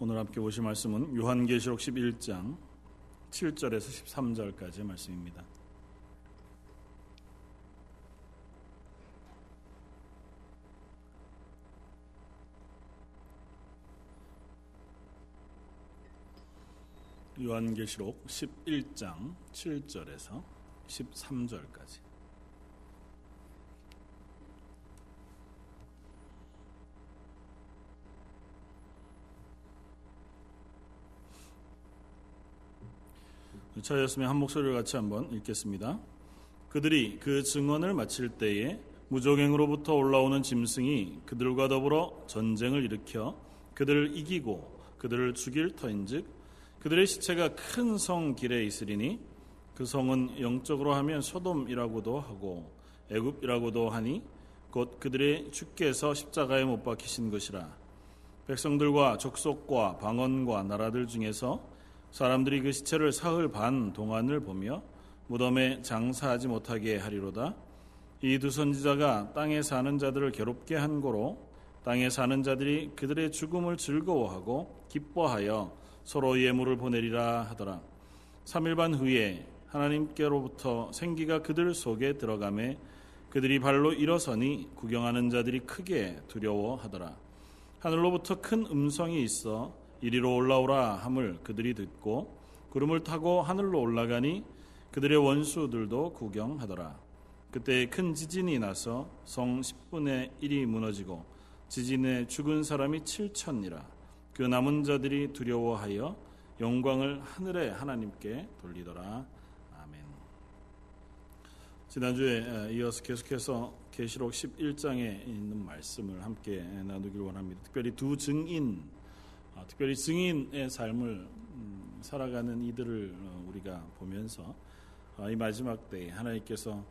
오늘 함께 보실 말씀은 요한계시록 11장 7절에서 13절까지의 말씀입니다. 요한계시록 11장 7절에서 13절까지 차였으면 한 목소리를 같이 한번 읽겠습니다. 그들이 그 증언을 마칠 때에 무적행으로부터 올라오는 짐승이 그들과 더불어 전쟁을 일으켜 그들을 이기고 그들을 죽일 터인즉 그들의 시체가 큰 성 길에 있으리니 그 성은 영적으로 하면 소돔이라고도 하고 애굽이라고도 하니 곧 그들의 주께서 십자가에 못 박히신 것이라 백성들과 족속과 방언과 나라들 중에서 사람들이 그 시체를 사흘 반 동안을 보며 무덤에 장사하지 못하게 하리로다. 이 두 선지자가 땅에 사는 자들을 괴롭게 한 고로 땅에 사는 자들이 그들의 죽음을 즐거워하고 기뻐하여 서로 예물을 보내리라 하더라. 3일 반 후에 하나님께로부터 생기가 그들 속에 들어가매 그들이 발로 일어서니 구경하는 자들이 크게 두려워하더라. 하늘로부터 큰 음성이 있어 이리로 올라오라 함을 그들이 듣고 구름을 타고 하늘로 올라가니 그들의 원수들도 구경하더라. 그때 큰 지진이 나서 성 10분의 1이 무너지고 지진에 죽은 사람이 7천이라. 그 남은 자들이 두려워하여 영광을 하늘의 하나님께 돌리더라. 아멘. 지난주에 이어서 계속해서 계시록 11장에 있는 말씀을 함께 나누길 원합니다. 특별히 두 증인 어, 특별히 증인의 삶을 음, 살아가는 이들을 어, 우리가 보면서 어, 이 마지막 때에 하나님께서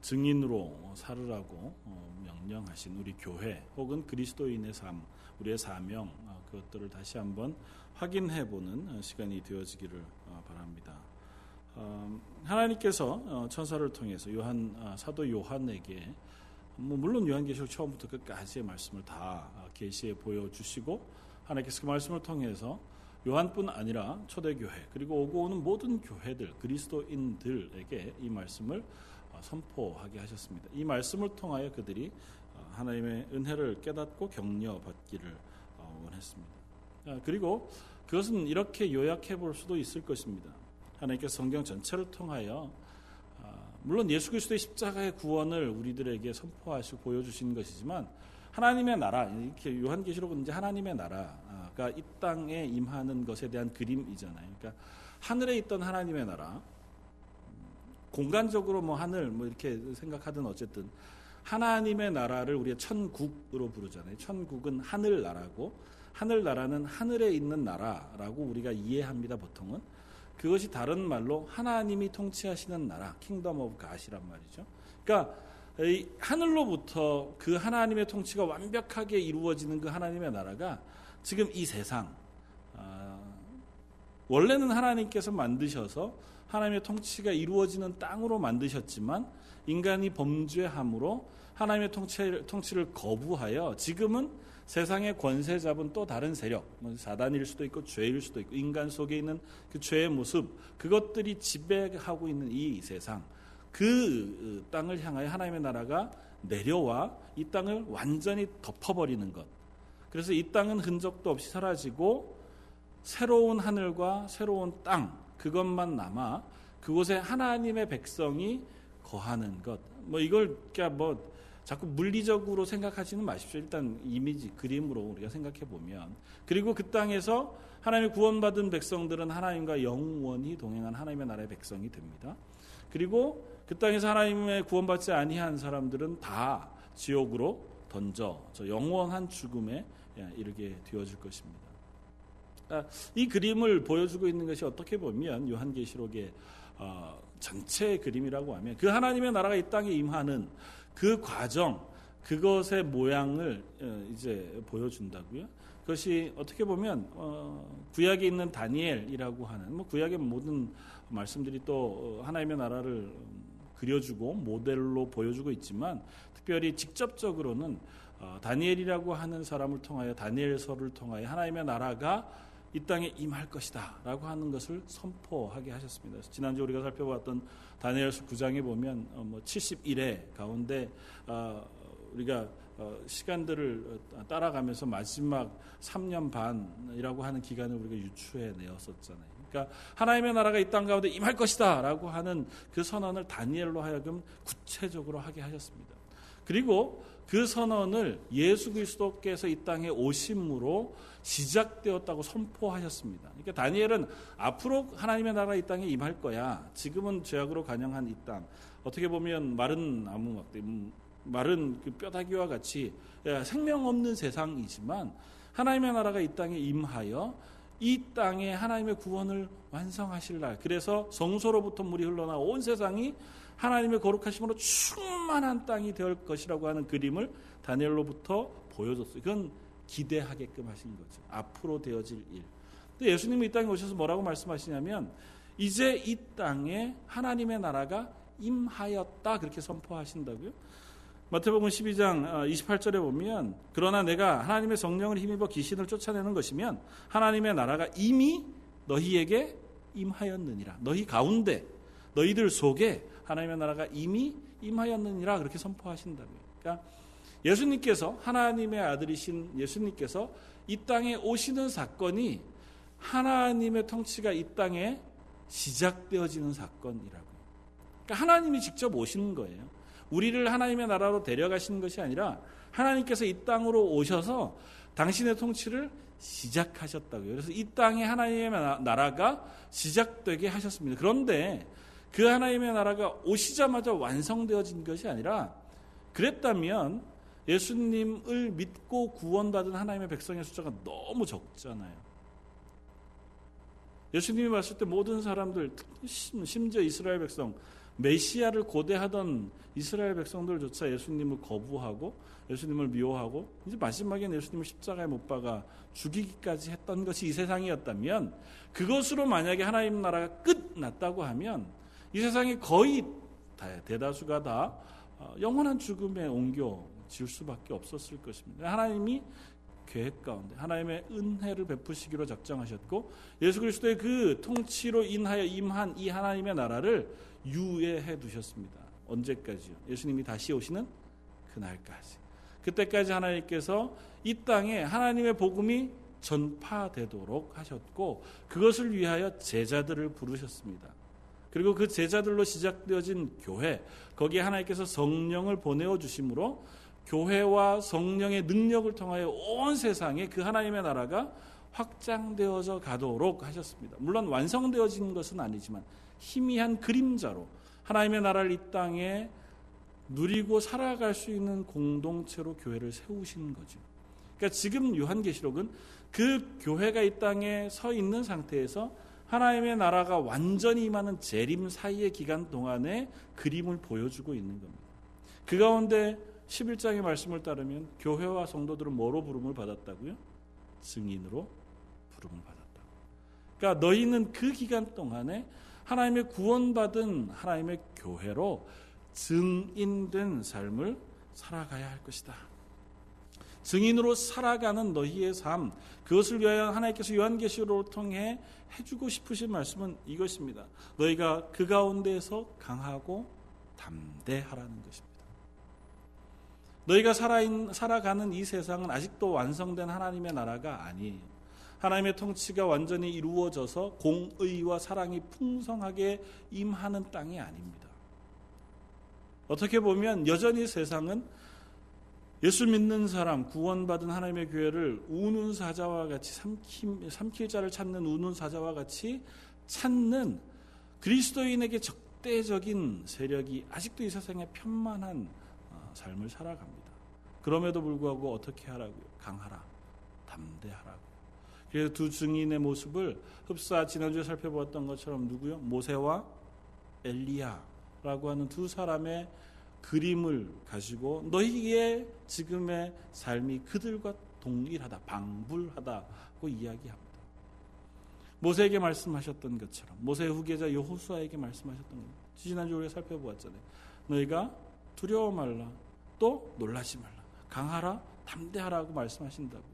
증인으로 살으라고 명령하신 우리 교회 혹은 그리스도인의 삶, 우리의 사명 그것들을 다시 한번 확인해 보는 시간이 되어지기를 바랍니다. 하나님께서 천사를 통해서 요한 사도 요한에게 뭐 물론 요한계시록 처음부터 끝까지의 말씀을 다 계시해 보여주시고 하나님께서 그 말씀을 통해서 요한뿐 아니라 초대교회 그리고 오고 오는 모든 교회들 그리스도인들에게 이 말씀을 어, 선포하게 하셨습니다. 이 말씀을 통하여 그들이 어, 하나님의 은혜를 깨닫고 격려받기를 어, 원했습니다. 아, 그리고 그것은 이렇게 요약해 볼 수도 있을 것입니다. 하나님께서 성경 전체를 통하여 아, 물론 예수 그리스도의 십자가의 구원을 우리들에게 선포하시고 보여주신 것이지만 하나님의 나라 이렇게 요한계시록은 이제 하나님의 나라가 이 땅에 임하는 것에 대한 그림이잖아요. 그러니까 하늘에 있던 하나님의 나라 공간적으로 뭐 하늘 뭐 이렇게 생각하든 어쨌든 하나님의 나라를 우리가 천국으로 부르잖아요. 천국은 하늘 나라고 하늘 나라는 하늘에 있는 나라라고 우리가 이해합니다. 보통은 그것이 다른 말로 하나님이 통치하시는 나라, Kingdom of God이란 말이죠. 그러니까 하늘로부터 그 하나님의 통치가 완벽하게 이루어지는 그 하나님의 나라가 지금 이 세상 아, 원래는 하나님께서 만드셔서 하나님의 통치가 이루어지는 땅으로 만드셨지만 인간이 범죄함으로 하나님의 통치를, 통치를 거부하여 지금은 세상의 권세 잡은 또 다른 세력, 뭐 사단일 수도 있고 죄일 수도 있고 인간 속에 있는 그 죄의 모습, 그것들이 지배하고 있는 이 세상, 그 어, 땅을 향하여 하나님의 나라가 내려와 이 땅을 완전히 덮어버리는 것. 그래서 이 땅은 흔적도 없이 사라지고 새로운 하늘과 새로운 땅 그것만 남아 그곳에 하나님의 백성이 거하는 것. 뭐 이걸 그러니까 뭐 자꾸 물리적으로 생각하지는 마십시오. 일단 이미지 그림으로 우리가 생각해 보면 그리고 그 땅에서 하나님의 구원받은 백성들은 하나님과 영원히 동행한 하나님의 나라의 백성이 됩니다. 그리고 그 땅에서 하나님의 구원받지 아니한 사람들은 다 지옥으로 던져 저 영원한 죽음에 예, 이르게 되어질 것입니다. 아, 이 그림을 보여주고 있는 것이 어떻게 보면 요한계시록의 어, 전체 그림이라고 하면 그 하나님의 나라가 이 땅에 임하는 그 과정, 그것의 모양을 어, 이제 보여준다고요. 그것이 어떻게 보면 어, 구약에 있는 다니엘이라고 하는 뭐 구약의 모든 말씀들이 또 하나님의 나라를 그려주고 모델로 보여주고 있지만 특별히 직접적으로는 어, 다니엘이라고 하는 사람을 통하여 다니엘서를 통하여 하나님의 나라가 이 땅에 임할 것이다 라고 하는 것을 선포하게 하셨습니다. 지난주 우리가 살펴봤던 다니엘서 9장에 보면 어, 뭐 71회 가운데 어, 우리가 어, 시간들을 따라가면서 마지막 3년 반이라고 하는 기간을 우리가 유추해 내었었잖아요. 그러니까 하나님의 나라가 이 땅 가운데 임할 것이다라고 하는 그 선언을 다니엘로 하여금 구체적으로 하게 하셨습니다. 그리고 그 선언을 예수 그리스도께서 이 땅에 오심으로 시작되었다고 선포하셨습니다. 그러니까 다니엘은 앞으로 하나님의 나라 이 땅에 임할 거야. 지금은 죄악으로 간영한 이 땅. 어떻게 보면 마른 나무 음, 마른 그 뼈다귀와 같이 생명 없는 세상이지만 하나님의 나라가 이 땅에 임하여 이 땅에 하나님의 구원을 완성하실 날. 그래서 성소로부터 물이 흘러나 온 세상이 하나님의 거룩하심으로 충만한 땅이 될 것이라고 하는 그림을 다니엘로부터 보여줬어요. 그건 기대하게끔 하신 거죠. 앞으로 되어질 일. 근데 예수님이 이 땅에 오셔서 뭐라고 말씀하시냐면 이제 이 땅에 하나님의 나라가 임하였다 그렇게 선포하신다고요. 마태복음 12장 28절에 보면 그러나 내가 하나님의 성령을 힘입어 귀신을 쫓아내는 것이면 하나님의 나라가 이미 너희에게 임하였느니라. 너희 가운데 너희들 속에 하나님의 나라가 이미 임하였느니라 그렇게 선포하신다고요. 그러니까 예수님께서 하나님의 아들이신 예수님께서 이 땅에 오시는 사건이 하나님의 통치가 이 땅에 시작되어지는 사건이라고요. 그러니까 하나님이 직접 오시는 거예요. 우리를 하나님의 나라로 데려가시는 것이 아니라 하나님께서 이 땅으로 오셔서 당신의 통치를 시작하셨다고요. 그래서 이 땅에 하나님의 나라가 시작되게 하셨습니다. 그런데 그 하나님의 나라가 오시자마자 완성되어진 것이 아니라 그랬다면 예수님을 믿고 구원받은 하나님의 백성의 숫자가 너무 적잖아요. 예수님이 봤을 때 모든 사람들, 심지어 이스라엘 백성, 메시아를 고대하던 이스라엘 백성들조차 예수님을 거부하고 예수님을 미워하고 이제 마지막엔 예수님을 십자가에 못 박아 죽이기까지 했던 것이 이 세상이었다면 그것으로 만약에 하나님 나라가 끝났다고 하면 이 세상이 거의 대다수가 다 어, 영원한 죽음에 옮겨 질 수밖에 없었을 것입니다. 하나님이 계획 가운데 하나님의 은혜를 베푸시기로 작정하셨고 예수 그리스도의 그 통치로 인하여 임한 이 하나님의 나라를 유예해 두셨습니다. 언제까지요? 예수님이 다시 오시는 그날까지. 그때까지 하나님께서 이 땅에 하나님의 복음이 전파되도록 하셨고 그것을 위하여 제자들을 부르셨습니다. 그리고 그 제자들로 시작되어진 교회, 거기에 하나님께서 성령을 보내어 주심으로 교회와 성령의 능력을 통하여 온 세상에 그 하나님의 나라가 확장되어져 가도록 하셨습니다. 물론 완성되어진 것은 아니지만 희미한 그림자로 하나님의 나라를 이 땅에 누리고 살아갈 수 있는 공동체로 교회를 세우신 거죠. 그러니까 지금 요한계시록은 그 교회가 이 땅에 서 있는 상태에서 하나님의 나라가 완전히 임하는 재림 사이의 기간 동안에 그림을 보여주고 있는 겁니다. 그 가운데 11장의 말씀을 따르면 교회와 성도들은 뭐로 부름을 받았다고요? 증인으로 부름을 받았다. 그러니까 너희는 그 기간 동안에 하나님의 구원받은 하나님의 교회로 증인된 삶을 살아가야 할 것이다. 증인으로 살아가는 너희의 삶, 그것을 위하여 하나님께서 요한계시록을 통해 해주고 싶으신 말씀은 이것입니다. 너희가 그 가운데에서 강하고 담대하라는 것입니다. 너희가 살아가는 이 세상은 아직도 완성된 하나님의 나라가 아니에요. 하나님의 통치가 완전히 이루어져서 공의와 사랑이 풍성하게 임하는 땅이 아닙니다. 어떻게 보면 여전히 세상은 예수 믿는 사람, 구원받은 하나님의 교회를 우는 사자와 같이 삼킬, 삼킬 자를 찾는 우는 사자와 같이 찾는 그리스도인에게 적대적인 세력이 아직도 이 세상에 편만한 어, 삶을 살아갑니다. 그럼에도 불구하고 어떻게 하라고요? 강하라, 담대하라고. 그래서 두 증인의 모습을 흡사 지난주에 살펴보았던 것처럼 누구요? 모세와 엘리야라고 하는 두 사람의 그림을 가지고 너희의 지금의 삶이 그들과 동일하다, 방불하다고 이야기합니다. 모세에게 말씀하셨던 것처럼 모세의 후계자 여호수아에게 말씀하셨던 것. 지난주 우리가 살펴보았잖아요. 너희가 두려워 말라. 또 놀라지 말라. 강하라. 담대하라고 말씀하신다고.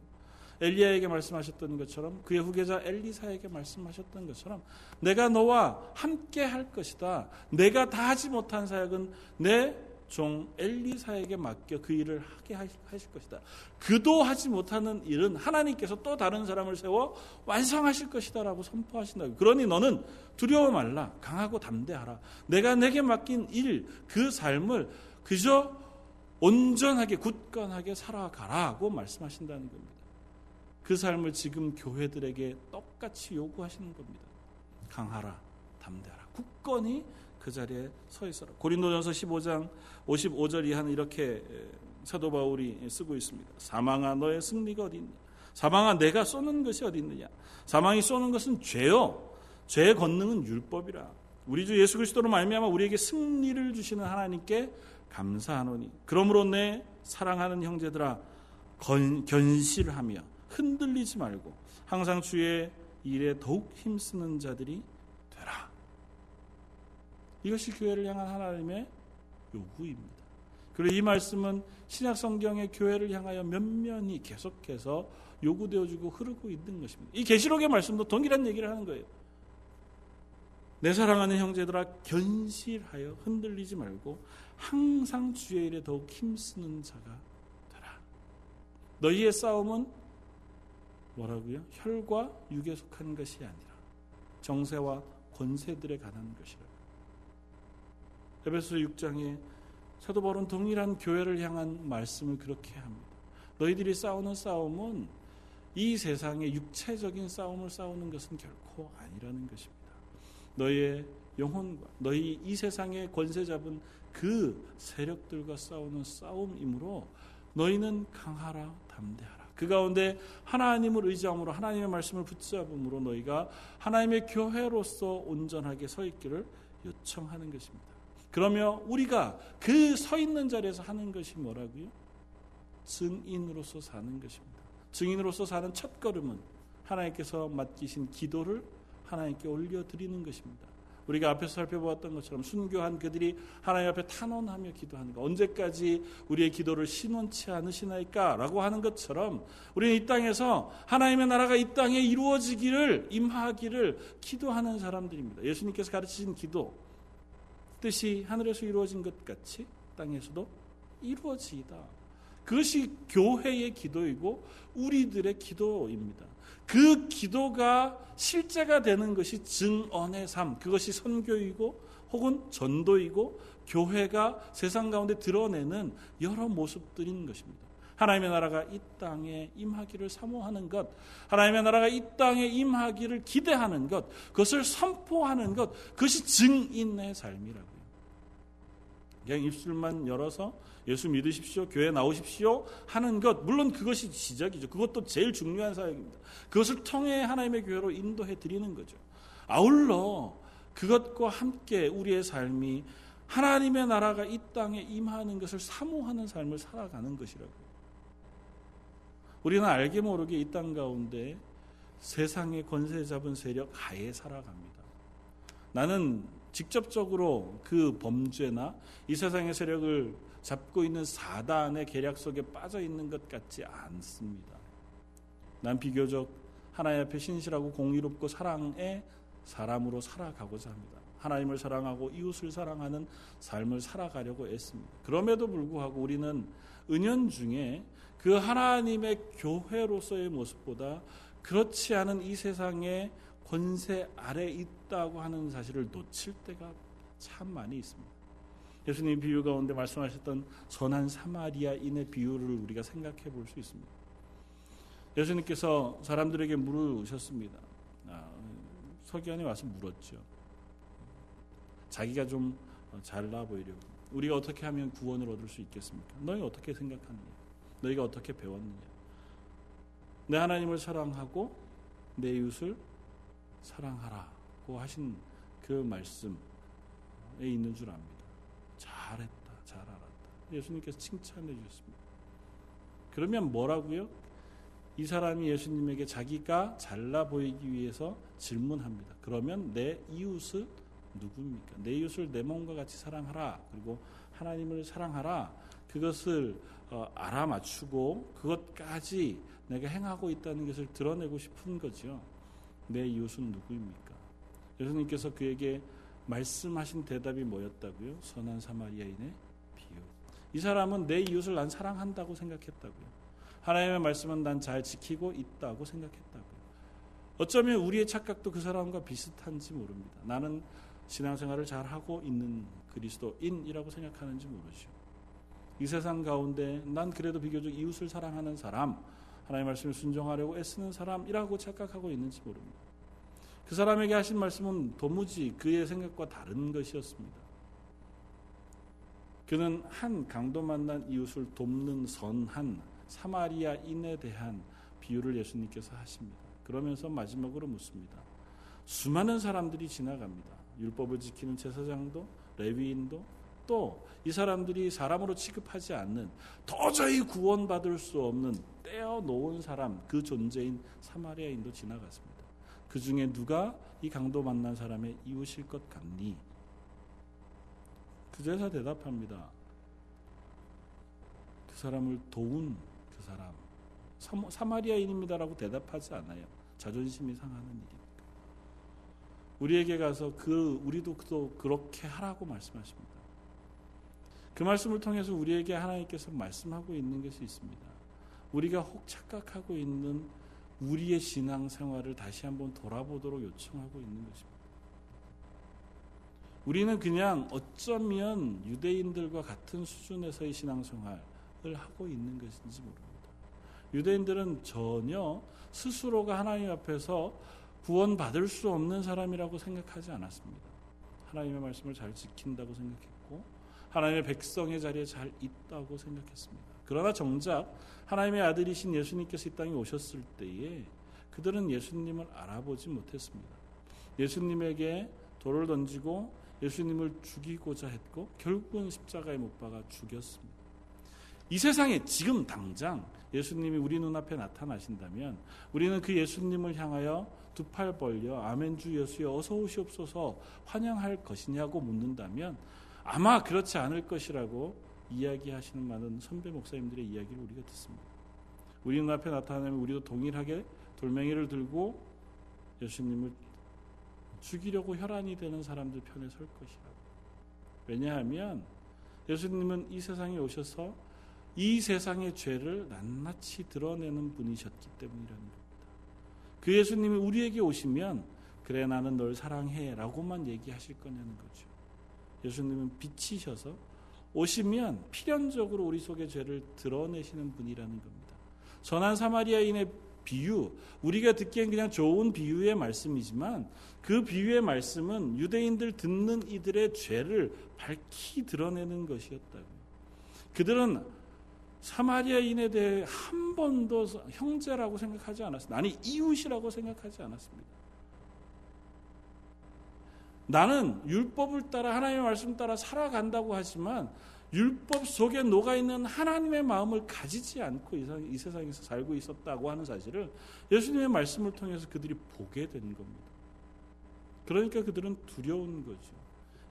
엘리야에게 말씀하셨던 것처럼 그의 후계자 엘리사에게 말씀하셨던 것처럼 내가 너와 함께 할 것이다. 내가 다 하지 못한 사역은 내 종 엘리사에게 맡겨 그 일을 하게 하실 것이다. 그도 하지 못하는 일은 하나님께서 또 다른 사람을 세워 완성하실 것이다라고 선포하신다. 그러니 너는 두려워 말라. 강하고 담대하라. 내가 내게 맡긴 일, 그 삶을 그저 온전하게 굳건하게 살아가라고 말씀하신다는 겁니다. 그 삶을 지금 교회들에게 똑같이 요구하시는 겁니다. 강하라, 담대하라, 굳건히 그 자리에 서 있어라. 고린도전서 15장 55절 이하는 이렇게 사도 바울이 쓰고 있습니다. 사망아 너의 승리가 어디 있냐? 사망아 내가 쏘는 것이 어디 있느냐? 사망이 쏘는 것은 죄요. 죄의 권능은 율법이라. 우리 주 예수 그리스도로 말미암아 우리에게 승리를 주시는 하나님께 감사하노니. 그러므로 내 사랑하는 형제들아 건, 견실하며 흔들리지 말고 항상 주의 일에 더욱 힘쓰는 자들이 되라. 이것이 교회를 향한 하나님의 요구입니다. 그리고 이 말씀은 신약 성경의 교회를 향하여 면면히 계속해서 요구되어지고 흐르고 있는 것입니다. 이 계시록의 말씀도 동일한 얘기를 하는 거예요. 내 사랑하는 형제들아 견실하여 흔들리지 말고 항상 주의 일에 더욱 힘쓰는 자가 되라. 너희의 싸움은 뭐라고요? 혈과 육에 속한 것이 아니라 정세와 권세들에 관한 것이라고. 에베소 6장에 사도 바울은 동일한 교회를 향한 말씀을 그렇게 합니다. 너희들이 싸우는 싸움은 이 세상의 육체적인 싸움을 싸우는 것은 결코 아니라는 것입니다. 너희의 영혼과 너희 이 세상의 권세 잡은 그 세력들과 싸우는 싸움이므로 너희는 강하라 담대하라. 그 가운데 하나님을 의지함으로 하나님의 말씀을 붙잡음으로 너희가 하나님의 교회로서 온전하게 서 있기를 요청하는 것입니다. 그러면 우리가 그 서 있는 자리에서 하는 것이 뭐라고요? 증인으로서 사는 것입니다. 증인으로서 사는 첫 걸음은 하나님께서 맡기신 기도를 하나님께 올려드리는 것입니다. 우리가 앞에서 살펴보았던 것처럼 순교한 그들이 하나님 앞에 탄원하며 기도하는 것. 언제까지 우리의 기도를 신원치 않으시나이까 라고 하는 것처럼 우리는 이 땅에서 하나님의 나라가 이 땅에 이루어지기를 임하기를 기도하는 사람들입니다. 예수님께서 가르치신 기도 뜻이 하늘에서 이루어진 것 같이 땅에서도 이루어지이다. 그것이 교회의 기도이고 우리들의 기도입니다. 그 기도가 실제가 되는 것이 증언의 삶, 그것이 선교이고 혹은 전도이고 교회가 세상 가운데 드러내는 여러 모습들인 것입니다. 하나님의 나라가 이 땅에 임하기를 사모하는 것, 하나님의 나라가 이 땅에 임하기를 기대하는 것, 그것을 선포하는 것, 그것이 증인의 삶이라고요. 그냥 입술만 열어서 예수 믿으십시오. 교회 나오십시오. 하는 것. 물론 그것이 시작이죠. 그것도 제일 중요한 사역입니다. 그것을 통해 하나님의 교회로 인도해 드리는 거죠. 아울러 그것과 함께 우리의 삶이 하나님의 나라가 이 땅에 임하는 것을 사모하는 삶을 살아가는 것이라고요. 우리는 알게 모르게 이 땅 가운데 세상의 권세 잡은 세력 하에 살아갑니다. 나는 직접적으로 그 범죄나 이 세상의 세력을 잡고 있는 사단의 계략 속에 빠져 있는 것 같지 않습니다. 난 비교적 하나님 앞에 신실하고 공의롭고 사랑의 사람으로 살아가고자 합니다. 하나님을 사랑하고 이웃을 사랑하는 삶을 살아가려고 애씁니다. 그럼에도 불구하고 우리는 은연 중에 그 하나님의 교회로서의 모습보다 그렇지 않은 이 세상의 권세 아래 있다고 하는 사실을 놓칠 때가 참 많이 있습니다. 예수님 비유 가운데 말씀하셨던 선한 사마리아인의 비유를 우리가 생각해 볼 수 있습니다. 예수님께서 사람들에게 물으셨습니다. 아, 서기관이 와서 물었죠. 자기가 좀 잘나 보이려고. 우리가 어떻게 하면 구원을 얻을 수 있겠습니까? 너희 어떻게 생각하느냐? 너희가 어떻게 배웠느냐? 내 하나님을 사랑하고 내 이웃을 사랑하라고 하신 그 말씀에 있는 줄 압니다. 잘했다, 잘 알았다. 예수님께서 칭찬해 주셨습니다. 그러면 뭐라고요? 이 사람이 예수님에게 자기가 잘나 보이기 위해서 질문합니다. 그러면 내 이웃을 누굽니까? 내 이웃을 내 몸과 같이 사랑하라. 그리고 하나님을 사랑하라. 그것을 어, 알아맞추고 그것까지 내가 행하고 있다는 것을 드러내고 싶은 거죠. 내 이웃은 누구입니까? 예수님께서 그에게 말씀하신 대답이 뭐였다고요? 선한 사마리아인의 비유. 이 사람은 내 이웃을 난 사랑한다고 생각했다고요. 하나님의 말씀은 난 잘 지키고 있다고 생각했다고요. 어쩌면 우리의 착각도 그 사람과 비슷한지 모릅니다. 나는 신앙생활을 잘 하고 있는 그리스도인이라고 생각하는지 모르죠. 이 세상 가운데 난 그래도 비교적 이웃을 사랑하는 사람, 하나님의 말씀을 순종하려고 애쓰는 사람이라고 착각하고 있는지 모릅니다. 그 사람에게 하신 말씀은 도무지 그의 생각과 다른 것이었습니다. 그는 한 강도 만난 이웃을 돕는 선한 사마리아인에 대한 비유를 예수님께서 하십니다. 그러면서 마지막으로 묻습니다. 수많은 사람들이 지나갑니다. 율법을 지키는 제사장도 레위인도 또 이 사람들이 사람으로 취급하지 않는 도저히 구원받을 수 없는 떼어 놓은 사람 그 존재인 사마리아인도 지나갔습니다. 그 중에 누가 이 강도 만난 사람의 이웃일 것 같니? 그 제사 대답합니다. 그 사람을 도운 그 사람 사마리아인입니다라고 대답하지 않아요. 자존심이 상하는 일입니다. 우리에게 가서 그 우리도 또 그렇게 하라고 말씀하십니다. 그 말씀을 통해서 우리에게 하나님께서 말씀하고 있는 것이 있습니다. 우리가 혹 착각하고 있는 우리의 신앙 생활을 다시 한번 돌아보도록 요청하고 있는 것입니다. 우리는 그냥 어쩌면 유대인들과 같은 수준에서의 신앙 생활을 하고 있는 것인지 모릅니다. 유대인들은 전혀 스스로가 하나님 앞에서 구원받을 수 없는 사람이라고 생각하지 않았습니다. 하나님의 말씀을 잘 지킨다고 생각했고 하나님의 백성의 자리에 잘 있다고 생각했습니다. 그러나 정작 하나님의 아들이신 예수님께서 이 땅에 오셨을 때에 그들은 예수님을 알아보지 못했습니다. 예수님에게 돌을 던지고 예수님을 죽이고자 했고 결국은 십자가에 못 박아 죽였습니다. 이 세상에 지금 당장 예수님이 우리 눈앞에 나타나신다면 우리는 그 예수님을 향하여 두 팔 벌려 아멘 주 예수여 어서 오시옵소서 환영할 것이냐고 묻는다면 아마 그렇지 않을 것이라고 이야기하시는 많은 선배 목사님들의 이야기를 우리가 듣습니다. 우리 눈앞에 나타나면 우리도 동일하게 돌멩이를 들고 예수님을 죽이려고 혈안이 되는 사람들 편에 설 것이라고. 왜냐하면 예수님은 이 세상에 오셔서 이 세상의 죄를 낱낱이 드러내는 분이셨기 때문이라는 겁니다. 그 예수님이 우리에게 오시면 그래 나는 널 사랑해 라고만 얘기하실 거냐는 거죠. 예수님은 빛이셔서 오시면 필연적으로 우리 속의 죄를 드러내시는 분이라는 겁니다. 선한 사마리아인의 비유, 우리가 듣기엔 그냥 좋은 비유의 말씀이지만 그 비유의 말씀은 유대인들 듣는 이들의 죄를 밝히 드러내는 것이었다고요. 그들은 사마리아인에 대해 한 번도 형제라고 생각하지 않았습니다. 아니 이웃이라고 생각하지 않았습니다. 나는 율법을 따라 하나님의 말씀 따라 살아간다고 하지만 율법 속에 녹아 있는 하나님의 마음을 가지지 않고 이 세상에서 살고 있었다고 하는 사실을 예수님의 말씀을 통해서 그들이 보게 된 겁니다. 그러니까 그들은 두려운 거죠.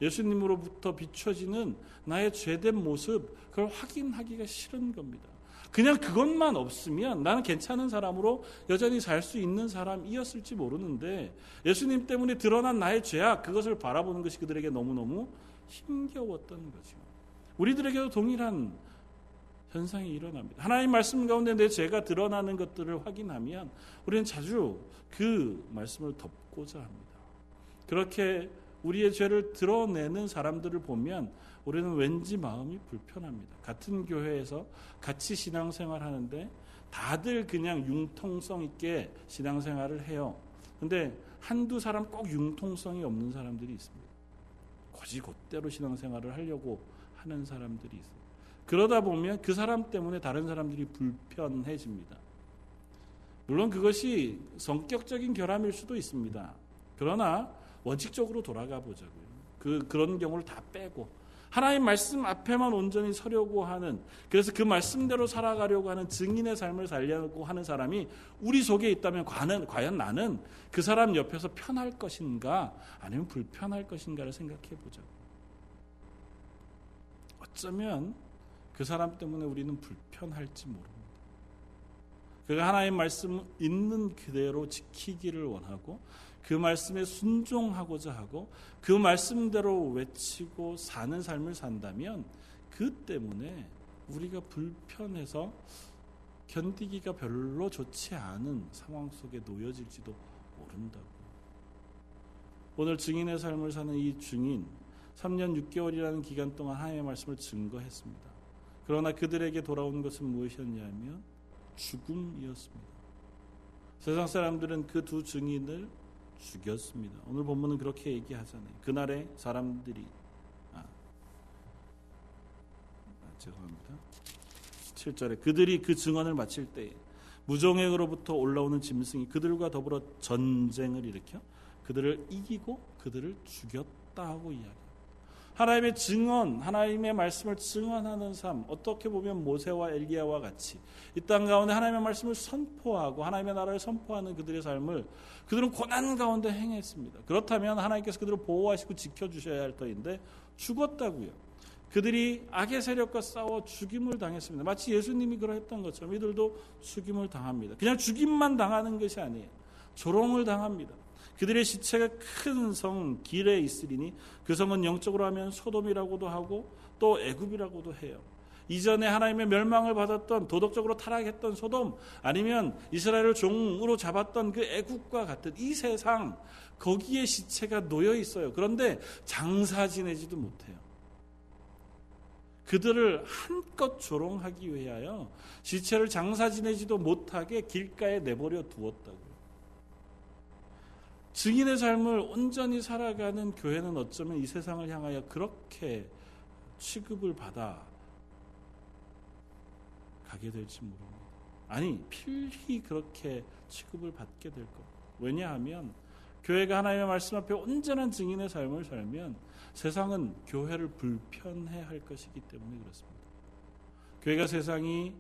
예수님으로부터 비춰지는 나의 죄된 모습, 그걸 확인하기가 싫은 겁니다. 그냥 그것만 없으면 나는 괜찮은 사람으로 여전히 살 수 있는 사람이었을지 모르는데 예수님 때문에 드러난 나의 죄악, 그것을 바라보는 것이 그들에게 너무너무 힘겨웠던 거죠. 우리들에게도 동일한 현상이 일어납니다. 하나님 말씀 가운데 내 죄가 드러나는 것들을 확인하면 우리는 자주 그 말씀을 덮고자 합니다. 그렇게 우리의 죄를 드러내는 사람들을 보면 우리는 왠지 마음이 불편합니다. 같은 교회에서 같이 신앙생활 하는데 다들 그냥 융통성 있게 신앙생활을 해요. 근데 한두 사람 꼭 융통성이 없는 사람들이 있습니다. 거지 곧대로 신앙생활을 하려고 하는 사람들이 있어요. 그러다 보면 그 사람 때문에 다른 사람들이 불편해집니다. 물론 그것이 성격적인 결함일 수도 있습니다. 그러나 원칙적으로 돌아가 보자고요. 그 그런 경우를 다 빼고 하나님 말씀 앞에만 온전히 서려고 하는 그래서 그 말씀대로 살아가려고 하는 증인의 삶을 살려고 하는 사람이 우리 속에 있다면 과연, 과연 나는 그 사람 옆에서 편할 것인가 아니면 불편할 것인가를 생각해 보자. 어쩌면 그 사람 때문에 우리는 불편할지 모릅니다. 그가 하나님 말씀 있는 그대로 지키기를 원하고 그 말씀에 순종하고자 하고 그 말씀대로 외치고 사는 삶을 산다면 그 때문에 우리가 불편해서 견디기가 별로 좋지 않은 상황 속에 놓여질지도 모른다고. 오늘 증인의 삶을 사는 이 증인 3년 6개월이라는 기간 동안 하나님의 말씀을 증거했습니다. 그러나 그들에게 돌아온 것은 무엇이었냐면 죽음이었습니다. 세상 사람들은 그 두 증인을 죽였습니다. 오늘 본문은 그렇게 얘기하잖아요. 그날에 사람들이 아, 아, 죄송합니다. 7절에 그들이 그 증언을 마칠 때 무정액으로부터 올라오는 짐승이 그들과 더불어 전쟁을 일으켜 그들을 이기고 그들을 죽였다 하고 이야기. 하나님의 증언, 하나님의 말씀을 증언하는 삶, 어떻게 보면 모세와 엘리야와 같이 이 땅 가운데 하나님의 말씀을 선포하고 하나님의 나라를 선포하는 그들의 삶을 그들은 고난 가운데 행했습니다. 그렇다면 하나님께서 그들을 보호하시고 지켜주셔야 할 터인데 죽었다고요. 그들이 악의 세력과 싸워 죽임을 당했습니다. 마치 예수님이 그러했던 것처럼 이들도 죽임을 당합니다. 그냥 죽임만 당하는 것이 아니에요. 조롱을 당합니다. 그들의 시체가 큰 성 길에 있으리니 그 성은 영적으로 하면 소돔이라고도 하고 또 애굽이라고도 해요. 이전에 하나님의 멸망을 받았던 도덕적으로 타락했던 소돔 아니면 이스라엘을 종으로 잡았던 그 애국과 같은 이 세상 거기에 시체가 놓여 있어요. 그런데 장사 지내지도 못해요. 그들을 한껏 조롱하기 위하여 시체를 장사 지내지도 못하게 길가에 내버려 두었다고. 증인의 삶을 온전히 살아가는 교회는 어쩌면 이 세상을 향하여 그렇게 취급을 받아 가게 될지 모릅니다. 아니, 필히 그렇게 취급을 받게 될 것. 왜냐하면 교회가 하나님의 말씀 앞에 온전한 증인의 삶을 살면 세상은 교회를 불편해 할 것이기 때문에 그렇습니다. 교회가 세상이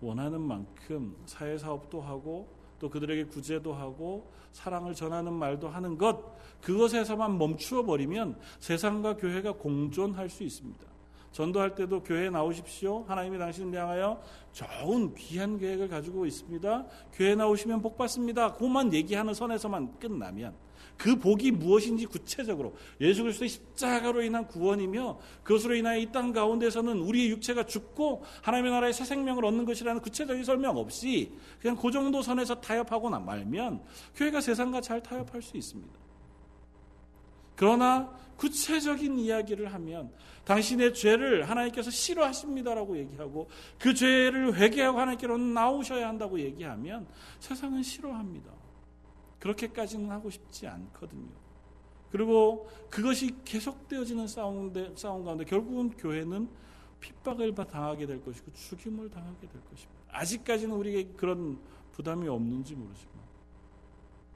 원하는 만큼 사회 사업도 하고 또 그들에게 구제도 하고 사랑을 전하는 말도 하는 것 그것에서만 멈추어 버리면 세상과 교회가 공존할 수 있습니다. 전도할 때도 교회에 나오십시오. 하나님이 당신을 향하여 좋은 귀한 계획을 가지고 있습니다. 교회 나오시면 복 받습니다. 그것만 얘기하는 선에서만 끝나면 그 복이 무엇인지 구체적으로 예수 그리스도의 십자가로 인한 구원이며 그것으로 인하여 이 땅 가운데서는 우리의 육체가 죽고 하나님의 나라의 새 생명을 얻는 것이라는 구체적인 설명 없이 그냥 그 정도 선에서 타협하고 말면 교회가 세상과 잘 타협할 수 있습니다. 그러나 구체적인 이야기를 하면 당신의 죄를 하나님께서 싫어하십니다라고 얘기하고 그 죄를 회개하고 하나님께로 나오셔야 한다고 얘기하면 세상은 싫어합니다. 그렇게까지는 하고 싶지 않거든요. 그리고 그것이 계속되어지는 싸움, 싸움 가운데 결국은 교회는 핍박을 당하게 될 것이고 죽임을 당하게 될 것입니다. 아직까지는 우리에게 그런 부담이 없는지 모르지만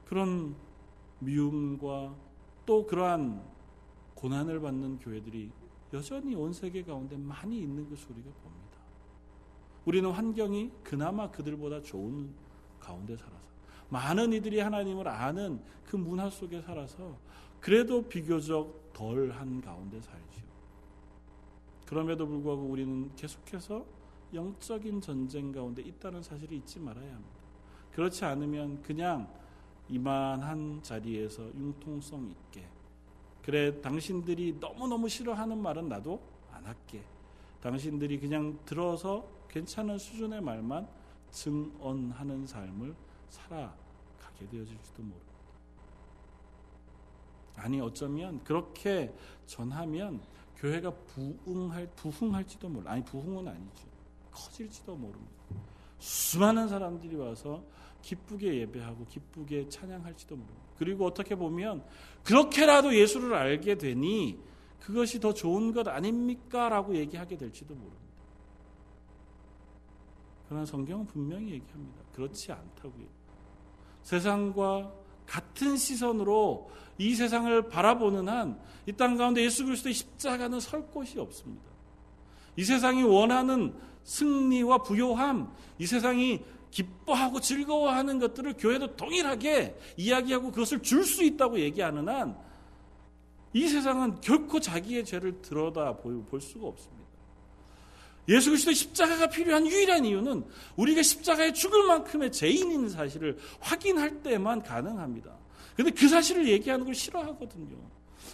그런 미움과 또 그러한 고난을 받는 교회들이 여전히 온 세계 가운데 많이 있는 것을 우리가 봅니다. 우리는 환경이 그나마 그들보다 좋은 가운데 살아서 많은 이들이 하나님을 아는 그 문화 속에 살아서 그래도 비교적 덜한 가운데 살지요. 그럼에도 불구하고 우리는 계속해서 영적인 전쟁 가운데 있다는 사실을 잊지 말아야 합니다. 그렇지 않으면 그냥 이만한 자리에서 융통성 있게 그래 당신들이 너무너무 싫어하는 말은 나도 안 할게. 당신들이 그냥 들어서 괜찮은 수준의 말만 증언하는 삶을 살아가게 되어질지도 모릅니다. 아니 어쩌면 그렇게 전하면 교회가 부흥할 부흥할지도 몰라. 아니 부흥은 아니죠. 커질지도 모릅니다. 수많은 사람들이 와서 기쁘게 예배하고 기쁘게 찬양할지도 모릅니다. 그리고 어떻게 보면 그렇게라도 예수를 알게 되니 그것이 더 좋은 것 아닙니까? 라고 얘기하게 될지도 모릅니다. 그러나 성경은 분명히 얘기합니다. 그렇지 않다고요. 세상과 같은 시선으로 이 세상을 바라보는 한 이 땅 가운데 예수 그리스도의 십자가는 설 곳이 없습니다. 이 세상이 원하는 승리와 부요함, 이 세상이 기뻐하고 즐거워하는 것들을 교회도 동일하게 이야기하고 그것을 줄 수 있다고 얘기하는 한 이 세상은 결코 자기의 죄를 들여다 볼 수가 없습니다. 예수 그리스도의 십자가가 필요한 유일한 이유는 우리가 십자가에 죽을 만큼의 죄인인 사실을 확인할 때만 가능합니다. 근데 그 사실을 얘기하는 걸 싫어하거든요.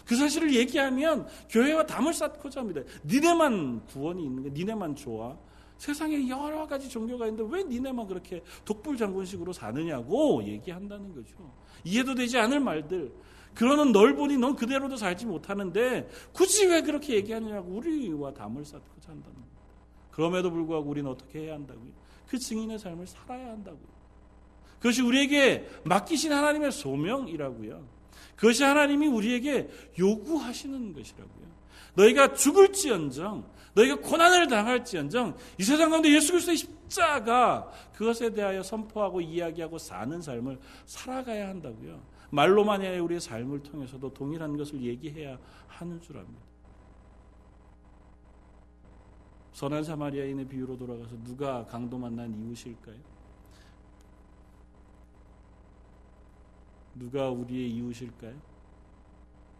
그 사실을 얘기하면 교회와 담을 쌓고자 합니다. 니네만 구원이 있는 거, 니네만 좋아. 세상에 여러 가지 종교가 있는데 왜 니네만 그렇게 독불장군식으로 사느냐고 얘기한다는 거죠. 이해도 되지 않을 말들. 그러는 널 보니 넌 그대로도 살지 못하는데 굳이 왜 그렇게 얘기하느냐고 우리와 담을 쌓고자 한다는 거예요. 그럼에도 불구하고 우리는 어떻게 해야 한다고요? 그 증인의 삶을 살아야 한다고요. 그것이 우리에게 맡기신 하나님의 소명이라고요. 그것이 하나님이 우리에게 요구하시는 것이라고요. 너희가 죽을지언정, 너희가 고난을 당할지언정, 이 세상 가운데 예수 그리스도의 십자가 그것에 대하여 선포하고 이야기하고 사는 삶을 살아가야 한다고요. 말로만이 아니라 우리의 삶을 통해서도 동일한 것을 얘기해야 하는 줄 압니다. 선한 사마리아인의 비유로 돌아가서 누가 강도 만난 이웃일까요? 누가 우리의 이웃일까요?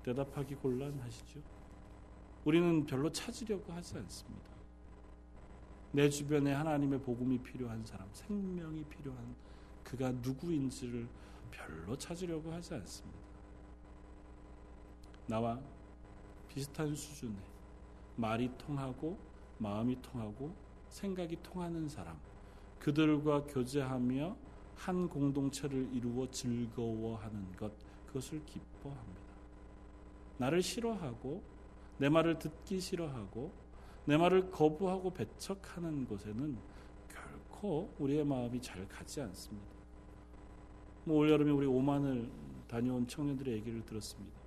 대답하기 곤란하시죠? 우리는 별로 찾으려고 하지 않습니다. 내 주변에 하나님의 복음이 필요한 사람, 생명이 필요한 그가 누구인지를 별로 찾으려고 하지 않습니다. 나와 비슷한 수준의 말이 통하고 마음이 통하고 생각이 통하는 사람, 그들과 교제하며 한 공동체를 이루어 즐거워하는 것, 그것을 기뻐합니다. 나를 싫어하고 내 말을 듣기 싫어하고 내 말을 거부하고 배척하는 곳에는 결코 우리의 마음이 잘 가지 않습니다. 뭐 올여름에 우리 오만을 다녀온 청년들의 얘기를 들었습니다.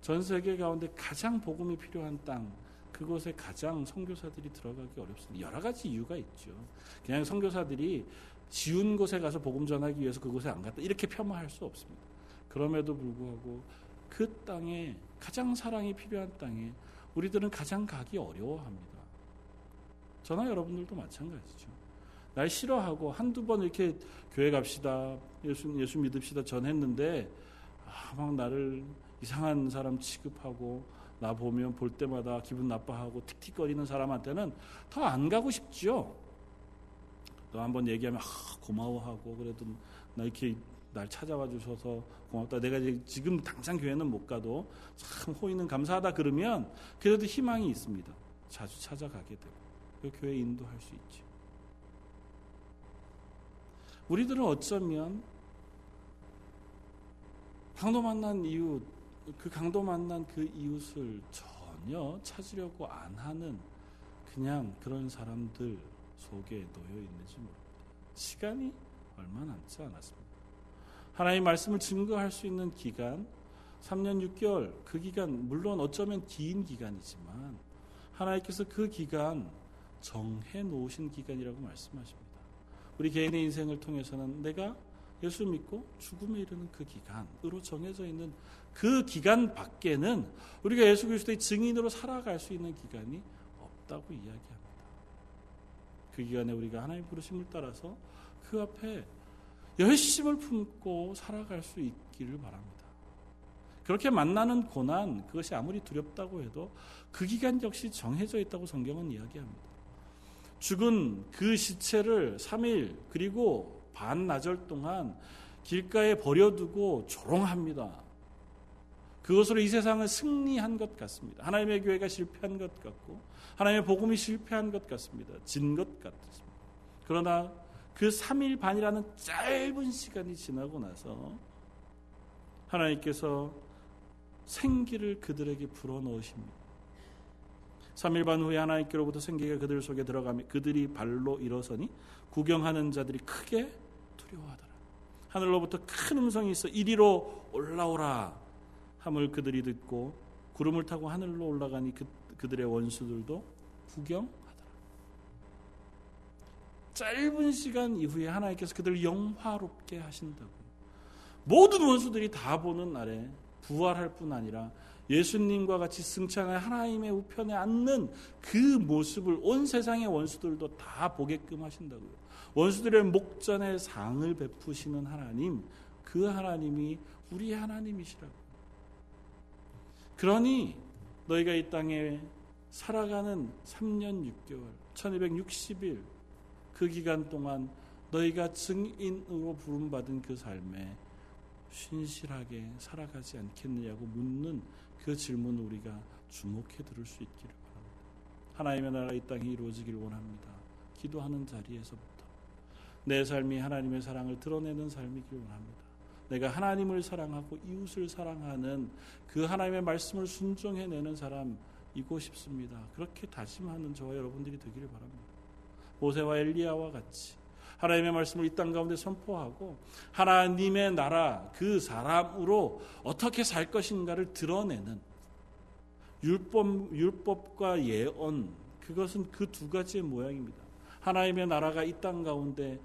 전 세계 가운데 가장 복음이 필요한 땅, 그곳에 가장 선교사들이 들어가기 어렵습니다. 여러 가지 이유가 있죠. 그냥 선교사들이 지운 곳에 가서 복음 전하기 위해서 그곳에 안 갔다 이렇게 폄하할 수 없습니다. 그럼에도 불구하고 그 땅에 가장 사랑이 필요한 땅에 우리들은 가장 가기 어려워합니다. 저나 여러분들도 마찬가지죠. 날 싫어하고 한두 번 이렇게 교회 갑시다, 예수, 예수 믿읍시다 전했는데 아, 막 나를 이상한 사람 취급하고 나 보면 볼 때마다 기분 나빠하고 틱틱거리는 사람한테는 더 안 가고 싶지요. 또 한번 얘기하면 아, 고마워하고 그래도 나 이렇게 날 찾아와 주셔서 고맙다. 내가 지금 당장 교회는 못 가도 참 호의는 감사하다 그러면 그래도 희망이 있습니다. 자주 찾아가게 되고 그 교회 인도할 수 있죠. 우리들은 어쩌면 강도 만난 이웃 그 강도 만난 그 이웃을 전혀 찾으려고 안 하는 그냥 그런 사람들 속에 놓여 있는지 모릅니다. 시간이 얼마 남지 않았습니다. 하나님 말씀을 증거할 수 있는 기간 3년 6개월 그 기간 물론 어쩌면 긴 기간이지만 하나님께서 그 기간 정해 놓으신 기간이라고 말씀하십니다. 우리 개인의 인생을 통해서는 내가 예수 믿고 죽음에 이르는 그 기간으로 정해져 있는 그 기간 밖에는 우리가 예수 그리스도의 증인으로 살아갈 수 있는 기간이 없다고 이야기합니다. 그 기간에 우리가 하나님 부르심을 따라서 그 앞에 열심을 품고 살아갈 수 있기를 바랍니다. 그렇게 만나는 고난, 그것이 아무리 두렵다고 해도 그 기간 역시 정해져 있다고 성경은 이야기합니다. 죽은 그 시체를 3일 그리고 반나절 동안 길가에 버려두고 조롱합니다. 그것으로 이 세상은 승리한 것 같습니다. 하나님의 교회가 실패한 것 같고 하나님의 복음이 실패한 것 같습니다. 진 것 같습니다. 그러나 그 3일 반이라는 짧은 시간이 지나고 나서 하나님께서 생기를 그들에게 불어넣으십니다. 3일 반 후에 하나님께로부터 생기가 그들 속에 들어가며 그들이 발로 일어서니 구경하는 자들이 크게 두려워하더라. 하늘로부터 큰 음성이 있어 이리로 올라오라 함을 그들이 듣고 구름을 타고 하늘로 올라가니 그, 그들의 원수들도 구경하더라. 짧은 시간 이후에 하나님께서 그들을 영화롭게 하신다고. 모든 원수들이 다 보는 날에 부활할 뿐 아니라 예수님과 같이 승천할 하나님의 우편에 앉는 그 모습을 온 세상의 원수들도 다 보게끔 하신다고요. 원수들의 목전에 상을 베푸시는 하나님, 그 하나님이 우리의 하나님이시라고. 그러니 너희가 이 땅에 살아가는 3년 6개월, 1260일 그 기간 동안 너희가 증인으로 부름받은 그 삶에 신실하게 살아가지 않겠느냐고 묻는 그 질문을 우리가 주목해 들을 수 있기를 바랍니다. 하나님의 나라 이 땅에 이루어지길 원합니다. 기도하는 자리에서부터 내 삶이 하나님의 사랑을 드러내는 삶이길 원합니다. 내가 하나님을 사랑하고 이웃을 사랑하는 그 하나님의 말씀을 순종해내는 사람이고 싶습니다. 그렇게 다짐하는 저와 여러분들이 되기를 바랍니다. 모세와 엘리야와 같이 하나님의 말씀을 이 땅 가운데 선포하고 하나님의 나라 그 사람으로 어떻게 살 것인가를 드러내는 율법 율법과 예언 그것은 그 두 가지의 모양입니다. 하나님의 나라가 이 땅 가운데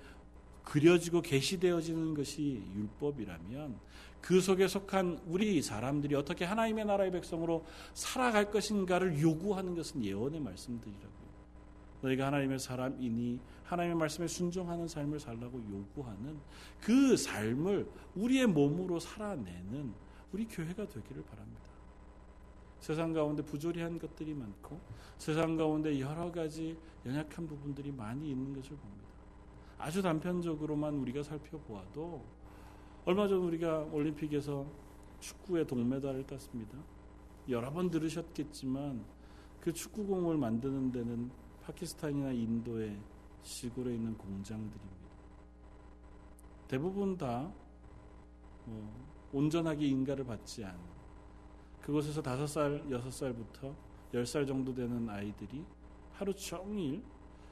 그려지고 계시되어지는 것이 율법이라면 그 속에 속한 우리 사람들이 어떻게 하나님의 나라의 백성으로 살아갈 것인가를 요구하는 것은 예언의 말씀들이라고요. 너희가 하나님의 사람이니 하나님의 말씀에 순종하는 삶을 살라고 요구하는 그 삶을 우리의 몸으로 살아내는 우리 교회가 되기를 바랍니다. 세상 가운데 부조리한 것들이 많고 세상 가운데 여러 가지 연약한 부분들이 많이 있는 것을 봅니다. 아주 단편적으로만 우리가 살펴보아도 얼마 전 우리가 올림픽에서 축구의 동메달을 땄습니다. 여러 번 들으셨겠지만 그 축구공을 만드는 데는 파키스탄이나 인도의 시골에 있는 공장들입니다. 대부분 다 어, 온전하게 인가를 받지 않은 그곳에서 다섯 살, 여섯 살부터 열살 정도 되는 아이들이 하루 종일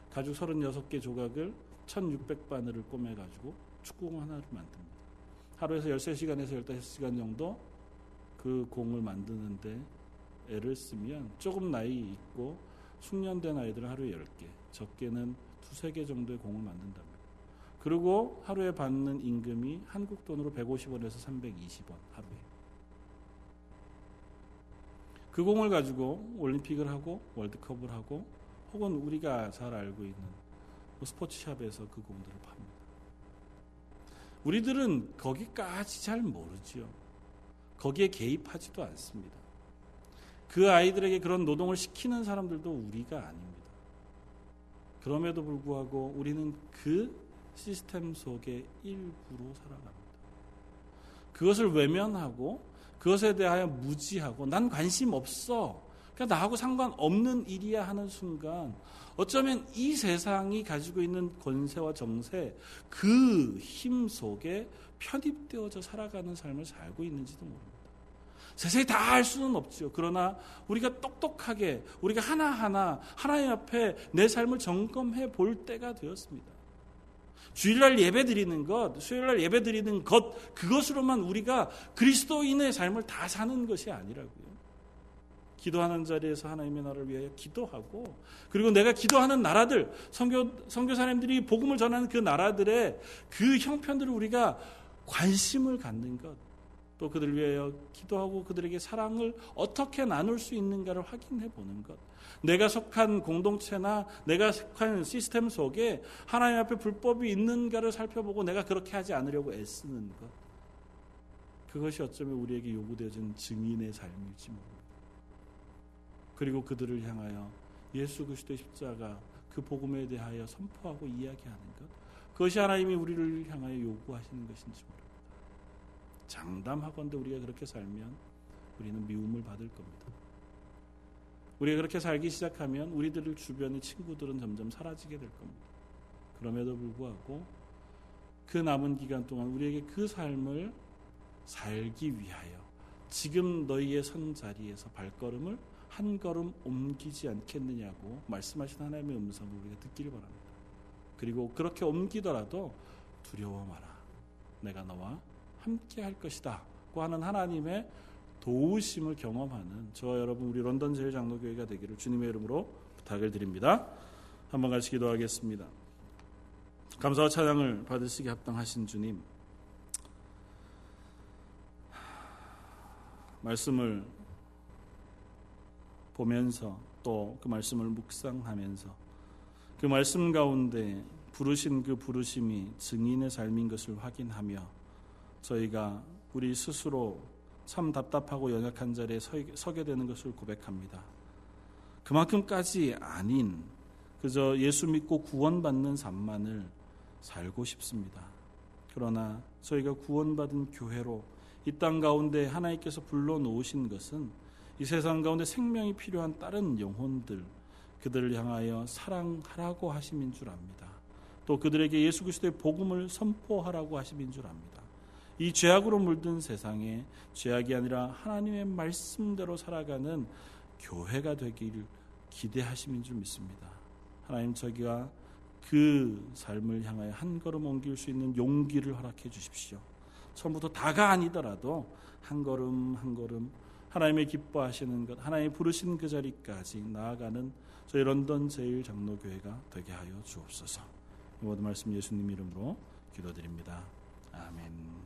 가죽 36개 조각을 1600바늘을 꼬매가지고 축구공 하나를 만듭니다. 하루에서 13시간에서 15시간 정도 그 공을 만드는데 애를 쓰면 조금 나이 있고 숙련된 아이들은 하루에 10개, 적게는 두세 개 정도의 공을 만든답니다. 그리고 하루에 받는 임금이 한국 돈으로 150원에서 320원 하루에. 그 공을 가지고 올림픽을 하고 월드컵을 하고 혹은 우리가 잘 알고 있는 뭐 스포츠샵에서 그 공들을 팝니다. 우리들은 거기까지 잘 모르지요. 거기에 개입하지도 않습니다. 그 아이들에게 그런 노동을 시키는 사람들도 우리가 아닙니다. 그럼에도 불구하고 우리는 그 시스템 속의 일부로 살아갑니다. 그것을 외면하고 그것에 대하여 무지하고 난 관심 없어. 그러니까 나하고 상관없는 일이야 하는 순간 어쩌면 이 세상이 가지고 있는 권세와 정세 그 힘 속에 편입되어져 살아가는 삶을 살고 있는지도 모릅니다. 세상이 다알 수는 없죠. 그러나 우리가 똑똑하게 우리가 하나하나 하나님 앞에 내 삶을 점검해 볼 때가 되었습니다. 주일날 예배 드리는 것, 수요일날 예배 드리는 것, 그것으로만 우리가 그리스도인의 삶을 다 사는 것이 아니라고요. 기도하는 자리에서 하나님의 나라를 위하여 기도하고 그리고 내가 기도하는 나라들 선교 선교사님들이 복음을 전하는 그 나라들의 그 형편들을 우리가 관심을 갖는 것. 또 그들 위하여 기도하고 그들에게 사랑을 어떻게 나눌 수 있는가를 확인해 보는 것. 내가 속한 공동체나 내가 속한 시스템 속에 하나님 앞에 불법이 있는가를 살펴보고 내가 그렇게 하지 않으려고 애쓰는 것. 그것이 어쩌면 우리에게 요구되어진 증인의 삶일지 모릅니다. 그리고 그들을 향하여 예수 그리스도의 십자가 그 복음에 대하여 선포하고 이야기하는 것 그것이 하나님이 우리를 향하여 요구하시는 것인지 모릅니다. 장담하건대 우리가 그렇게 살면 우리는 미움을 받을 겁니다. 우리가 그렇게 살기 시작하면 우리들 주변의 친구들은 점점 사라지게 될 겁니다. 그럼에도 불구하고 그 남은 기간 동안 우리에게 그 삶을 살기 위하여 지금 너희의 선 자리에서 발걸음을 한 걸음 옮기지 않겠느냐고 말씀하신 하나님의 음성을 우리가 듣기를 바랍니다. 그리고 그렇게 옮기더라도 두려워 마라. 내가 너와 함께 할 것이다. 고 하는 하나님의 도우심을 경험하는 저와 여러분 우리 런던 제일 장로교회가 되기를 주님의 이름으로 부탁을 드립니다. 한번 같이 기도하겠습니다. 감사와 찬양을 받으시기 합당하신 주님. 말씀을 보면서 또 그 말씀을 묵상하면서 그 말씀 가운데 부르신 그 부르심이 증인의 삶인 것을 확인하며 저희가 우리 스스로 참 답답하고 연약한 자리에 서게 되는 것을 고백합니다. 그만큼까지 아닌 그저 예수 믿고 구원받는 삶만을 살고 싶습니다. 그러나 저희가 구원받은 교회로 이 땅 가운데 하나님께서 불러 놓으신 것은 이 세상 가운데 생명이 필요한 다른 영혼들 그들을 향하여 사랑하라고 하심인 줄 압니다. 또 그들에게 예수 그리스도의 복음을 선포하라고 하심인 줄 압니다. 이 죄악으로 물든 세상에 죄악이 아니라 하나님의 말씀대로 살아가는 교회가 되기를 기대하심인 줄 믿습니다. 하나님 저기가 그 삶을 향하여 한 걸음 옮길 수 있는 용기를 허락해 주십시오. 처음부터 다가 아니더라도 한 걸음 한 걸음 하나님의 기뻐하시는 것, 하나님 부르신 그 자리까지 나아가는 저희 런던 제일 장로교회가 되게 하여 주옵소서. 이 모든 말씀 예수님 이름으로 기도드립니다. 아멘.